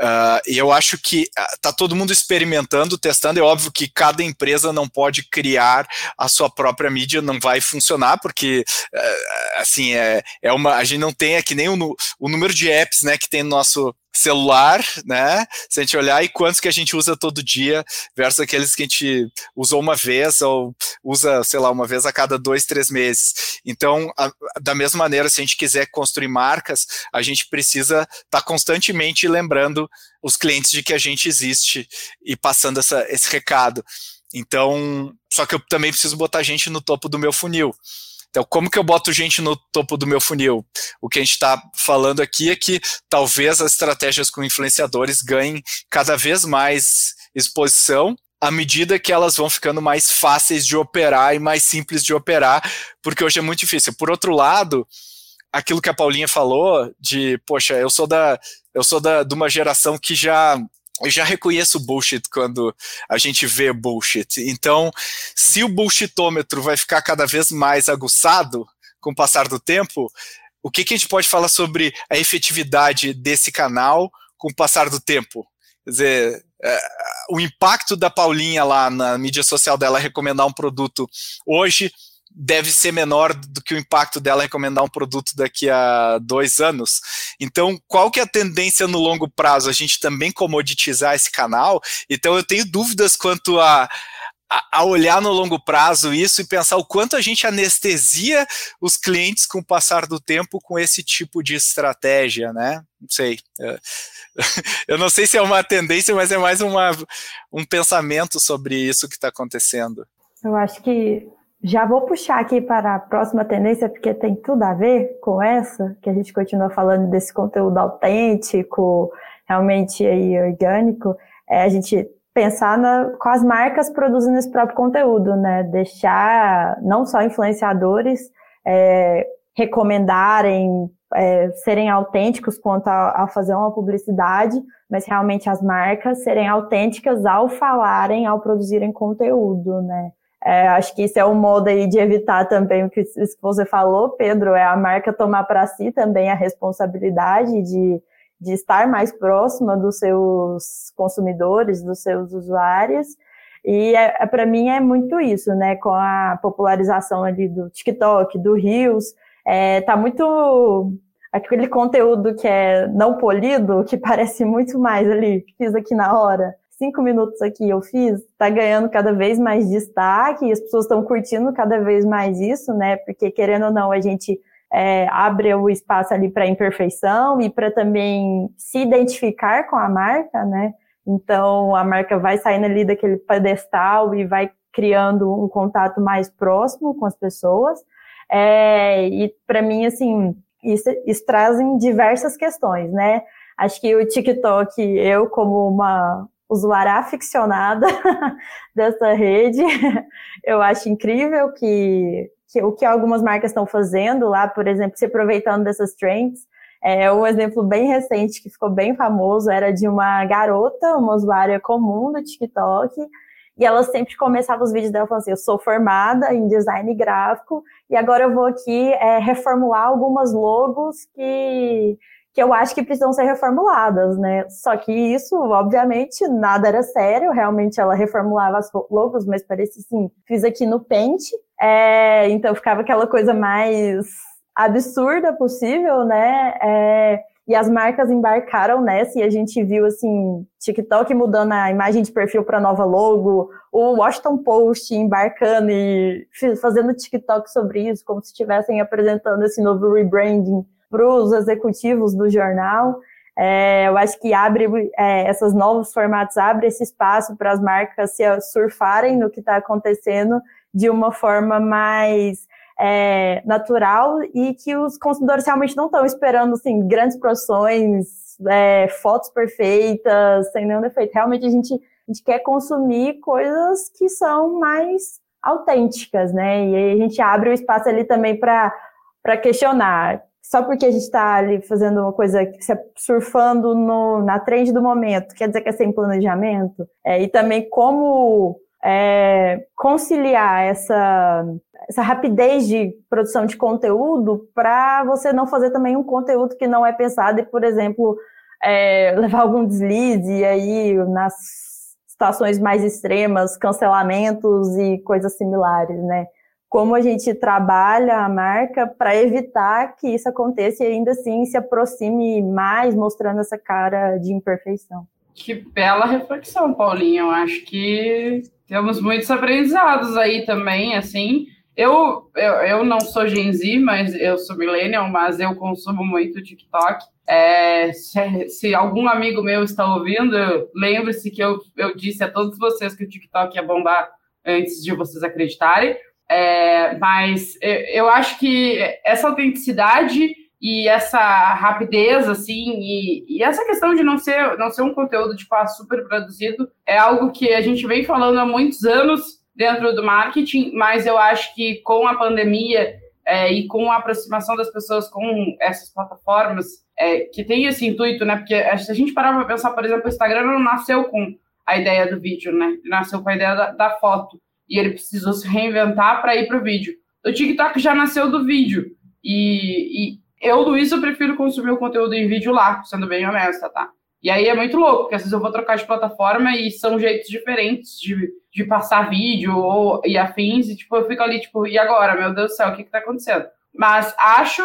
Uh, e eu acho que está todo mundo experimentando, testando. É óbvio que cada empresa não pode criar a sua própria mídia, não vai funcionar, porque uh, assim é, é uma. A gente não tem é que nem o, o número de apps né, que tem no nosso celular, né? Se a gente olhar e quantos que a gente usa todo dia versus aqueles que a gente usou uma vez ou usa, sei lá, uma vez a cada dois, três meses. Então, a, da mesma maneira, se a gente quiser construir marcas, a gente precisa estar tá constantemente lembrando os clientes de que a gente existe e passando essa, esse recado. Então, só que eu também preciso botar gente no topo do meu funil. Então, como que eu boto gente no topo do meu funil? O que a gente está falando aqui é que talvez as estratégias com influenciadores ganhem cada vez mais exposição à medida que elas vão ficando mais fáceis de operar e mais simples de operar, porque hoje é muito difícil. Por outro lado, aquilo que a Paulinha falou de, poxa, eu sou da eu sou da, de uma geração que já eu já reconheço bullshit quando a gente vê bullshit. Então, se o bullshitômetro vai ficar cada vez mais aguçado com o passar do tempo, o que, que a gente pode falar sobre a efetividade desse canal com o passar do tempo? Quer dizer, é, o impacto da Paulinha lá na mídia social dela recomendar um produto hoje deve ser menor do que o impacto dela recomendar um produto daqui a dois anos. Então, qual que é a tendência no longo prazo? A gente também comoditizar esse canal? Então, eu tenho dúvidas quanto a, a, olhar no longo prazo isso e pensar o quanto a gente anestesia os clientes com o passar do tempo com esse tipo de estratégia, né? Não sei. Eu não sei se é uma tendência, mas é mais uma, um pensamento sobre isso que está acontecendo. Eu acho que já vou puxar aqui para a próxima tendência, porque tem tudo a ver com essa, que a gente continua falando desse conteúdo autêntico, realmente aí orgânico, é a gente pensar na, com as marcas produzindo esse próprio conteúdo, né? Deixar não só influenciadores é, recomendarem, é, serem autênticos quanto a, a fazer uma publicidade, mas realmente as marcas serem autênticas ao falarem, ao produzirem conteúdo, né? É, acho que isso é um modo aí de evitar também o que, que você falou, Pedro, é a marca tomar para si também a responsabilidade de, de estar mais próxima dos seus consumidores, dos seus usuários. E é, é para mim é muito isso, né? Com a popularização ali do TikTok, do Reels, é, tá muito aquele conteúdo que é não polido, que parece muito mais ali, fiz aqui na hora cinco minutos aqui eu fiz, tá ganhando cada vez mais destaque e as pessoas estão curtindo cada vez mais isso, né? Porque querendo ou não, a gente é, abre o espaço ali para imperfeição e para também se identificar com a marca, né? Então a marca vai saindo ali daquele pedestal e vai criando um contato mais próximo com as pessoas. É, e para mim, assim, isso, isso trazem diversas questões, né? Acho que o TikTok, eu como uma, usuária aficionada dessa rede. Eu acho incrível que, que o que algumas marcas estão fazendo lá, por exemplo, se aproveitando dessas trends. É um exemplo bem recente que ficou bem famoso, era de uma garota, uma usuária comum do TikTok, e ela sempre começava os vídeos dela falando assim: Eu sou formada em design gráfico e agora eu vou aqui é, reformular algumas logos que que eu acho que precisam ser reformuladas, né? Só que isso, obviamente, nada era sério, realmente ela reformulava as logos, mas parecia assim, fiz aqui no Paint, é, então ficava aquela coisa mais absurda possível, né? É, e as marcas embarcaram nessa e a gente viu assim TikTok mudando a imagem de perfil para nova logo, o Washington Post embarcando e fazendo TikTok sobre isso, como se estivessem apresentando esse novo rebranding para os executivos do jornal. É, eu acho que abre é, esses novos formatos, abre esse espaço para as marcas se surfarem no que está acontecendo de uma forma mais é, natural e que os consumidores realmente não estão esperando assim, grandes produções, é, fotos perfeitas, sem nenhum defeito. Realmente a gente, a gente quer consumir coisas que são mais autênticas, né? E aí a gente abre o espaço ali também para questionar só porque a gente está ali fazendo uma coisa, surfando no, na trend do momento, quer dizer que é sem planejamento? É, e também como é, conciliar essa, essa rapidez de produção de conteúdo para você não fazer também um conteúdo que não é pensado e, por exemplo, é, levar algum deslize e aí nas situações mais extremas, cancelamentos e coisas similares, né? Como a gente trabalha a marca para evitar que isso aconteça e ainda assim se aproxime mais, mostrando essa cara de imperfeição. Que bela reflexão, Paulinho. Eu acho que temos muitos aprendizados aí também, assim. Eu, eu, eu não sou Gen Z, mas eu sou millennial, mas eu consumo muito TikTok. É, se, se, algum amigo meu está ouvindo, lembre-se que eu, eu disse a todos vocês que o TikTok ia bombar antes de vocês acreditarem. É, mas eu acho que essa autenticidade e essa rapidez, assim, e, e, essa questão de não ser, não ser um conteúdo tipo, ah, super produzido, é algo que a gente vem falando há muitos anos dentro do marketing, mas eu acho que com a pandemia é, e com a aproximação das pessoas com essas plataformas, é, que tem esse intuito, né? Porque se a gente parar para pensar, por exemplo, o Instagram não nasceu com a ideia do vídeo, né? Nasceu com a ideia da, da foto e ele precisou se reinventar para ir para o vídeo. O TikTok já nasceu do vídeo e, e eu, Luiz, eu prefiro consumir o conteúdo em vídeo lá, sendo bem honesta, tá? E aí é muito louco, porque às vezes eu vou trocar de plataforma e são jeitos diferentes de, de passar vídeo ou, e afins, e tipo, eu fico ali, tipo, e agora? Meu Deus do céu, o que que tá acontecendo? Mas acho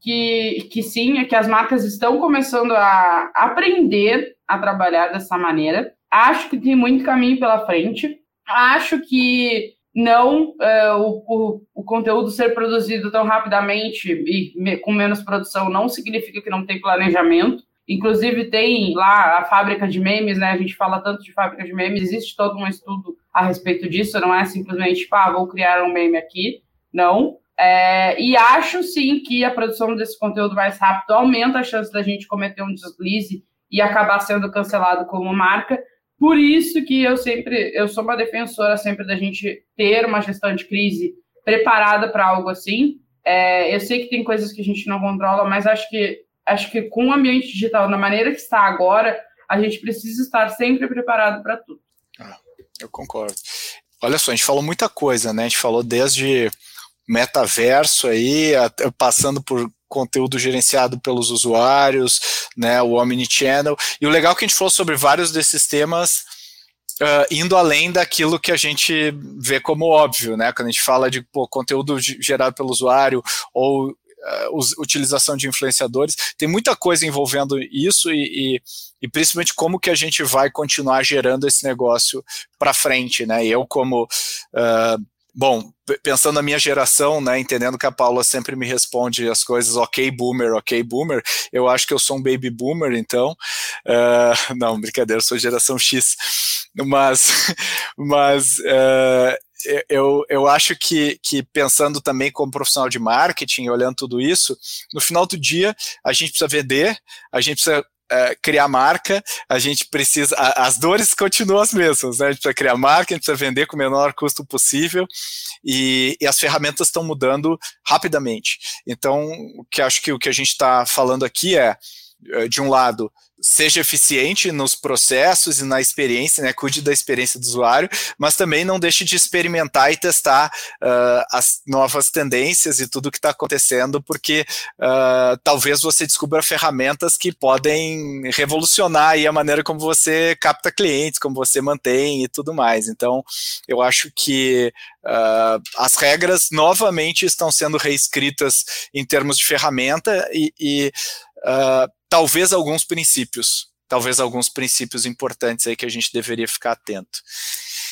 que, que sim, é que as marcas estão começando a aprender a trabalhar dessa maneira. Acho que tem muito caminho pela frente. Acho que não é, o, o, o, conteúdo ser produzido tão rapidamente e me, com menos produção não significa que não tem planejamento. Inclusive, tem lá a fábrica de memes, né? A gente fala tanto de fábrica de memes, existe todo um estudo a respeito disso, não é simplesmente, tipo, ah, vou criar um meme aqui. Não. É, e acho sim que a produção desse conteúdo mais rápido aumenta a chance da gente cometer um deslize e acabar sendo cancelado como marca. Por isso que eu sempre, eu sou uma defensora sempre da gente ter uma gestão de crise preparada para algo assim. É, eu sei que tem coisas que a gente não controla, mas acho que acho que com o ambiente digital, na maneira que está agora, a gente precisa estar sempre preparado para tudo. Ah, eu concordo. Olha só, a gente falou muita coisa, né? A gente falou desde metaverso aí, passando por conteúdo gerenciado pelos usuários, né, o Omnichannel, e o legal é que a gente falou sobre vários desses temas uh, indo além daquilo que a gente vê como óbvio, né, quando a gente fala de pô, conteúdo gerado pelo usuário ou uh, utilização de influenciadores, tem muita coisa envolvendo isso e, e, e, principalmente como que a gente vai continuar gerando esse negócio para frente, né? Eu como uh, bom, pensando na minha geração, né, entendendo que a Paula sempre me responde as coisas, ok, boomer, ok, boomer, eu acho que eu sou um baby boomer, então, uh, não, brincadeira, sou geração X, mas, mas uh, eu, eu acho que, que pensando também como profissional de marketing, olhando tudo isso, no final do dia a gente precisa vender, a gente precisa Uh, criar marca, a gente precisa. A, as dores continuam as mesmas, né? A gente precisa criar marca, a gente precisa vender com o menor custo possível e, e as ferramentas estão mudando rapidamente. Então, o que acho que o que a gente está falando aqui é, eh, de um lado, seja eficiente nos processos e na experiência, né, cuide da experiência do usuário, mas também não deixe de experimentar e testar uh, as novas tendências e tudo que está acontecendo, porque uh, talvez você descubra ferramentas que podem revolucionar a maneira como você capta clientes, como você mantém e tudo mais. Então, eu acho que uh, as regras novamente estão sendo reescritas em termos de ferramenta e, e talvez alguns princípios, talvez alguns princípios importantes aí que a gente deveria ficar atento.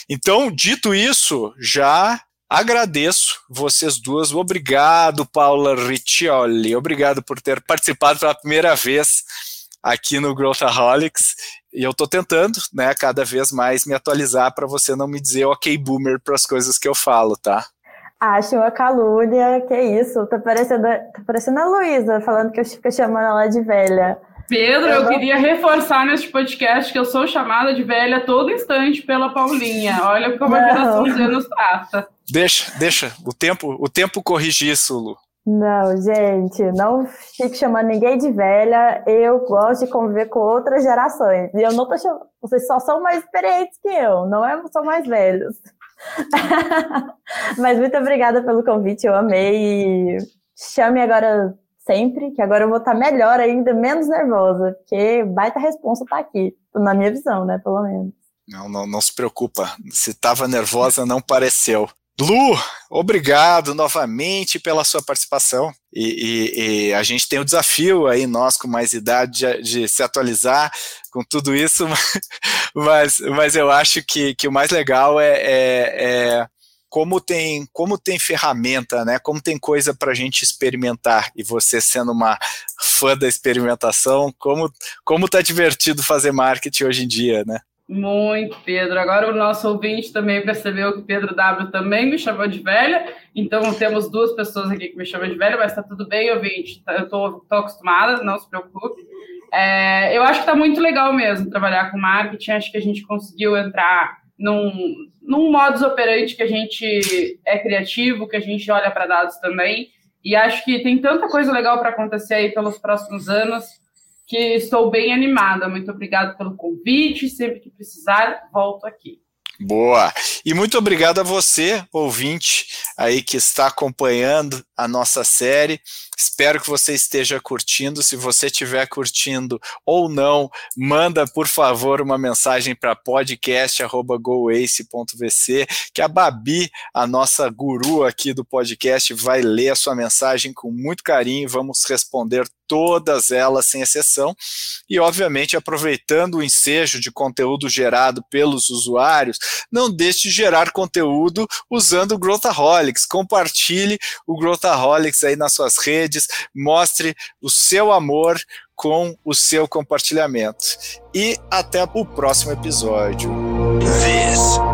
Então, dito isso, já agradeço vocês duas. Obrigado, Paula Riccioli. Obrigado por ter participado pela primeira vez aqui no Growthaholics. E eu estou tentando, né, cada vez mais me atualizar para você não me dizer ok boomer para as coisas que eu falo, tá? Acho uma calúnia, que isso. Tá parecendo, tá parecendo a Luísa falando que eu fico chamando ela de velha. Pedro, eu, eu queria reforçar neste podcast que eu sou chamada de velha todo instante pela Paulinha. Olha como a geração Z nos trata. Deixa, deixa. O tempo, o tempo corrige isso, Lu. Não, gente, não fique chamando ninguém de velha. Eu gosto de conviver com outras gerações. E eu não tô chamando. Vocês só são mais experientes que eu, não é? São mais velhos. Mas muito obrigada pelo convite, eu amei. Chame agora sempre, que agora eu vou estar melhor ainda, menos nervosa, porque baita responsa tá aqui, na minha visão, né, pelo menos. Não, não, não se preocupa. Se estava nervosa, não pareceu. Lu, obrigado novamente pela sua participação. E, e, e, a gente tem o desafio aí, nós com mais idade, de, de se atualizar com tudo isso, mas, mas eu acho que, que o mais legal é, é, é como tem, como tem ferramenta, né? Como tem coisa para a gente experimentar. E você sendo uma fã da experimentação, como, como tá divertido fazer marketing hoje em dia, né? Muito, Pedro. Agora o nosso ouvinte também percebeu que Pedro W também me chamou de velha. Então temos duas pessoas aqui que me chamam de velha, mas está tudo bem, ouvinte. Tá, eu estou acostumada, não se preocupe. É, eu acho que está muito legal mesmo trabalhar com marketing. Acho que a gente conseguiu entrar num, num modus operandi que a gente é criativo, que a gente olha para dados também. E acho que tem tanta coisa legal para acontecer aí pelos próximos anos que estou bem animada. Muito obrigada pelo convite. Sempre que precisar, volto aqui. Boa. E muito obrigado a você, ouvinte, aí que está acompanhando a nossa série. Espero que você esteja curtindo. Se você estiver curtindo ou não, manda, por favor, uma mensagem para podcast.goace.vc, que a Babi, a nossa guru aqui do podcast, vai ler a sua mensagem com muito carinho e vamos responder todas elas sem exceção. E, obviamente, aproveitando o ensejo de conteúdo gerado pelos usuários, não deixe de gerar conteúdo usando o Growthaholics. Compartilhe o Growthaholics aí nas suas redes, mostre o seu amor com o seu compartilhamento. E até o próximo episódio. This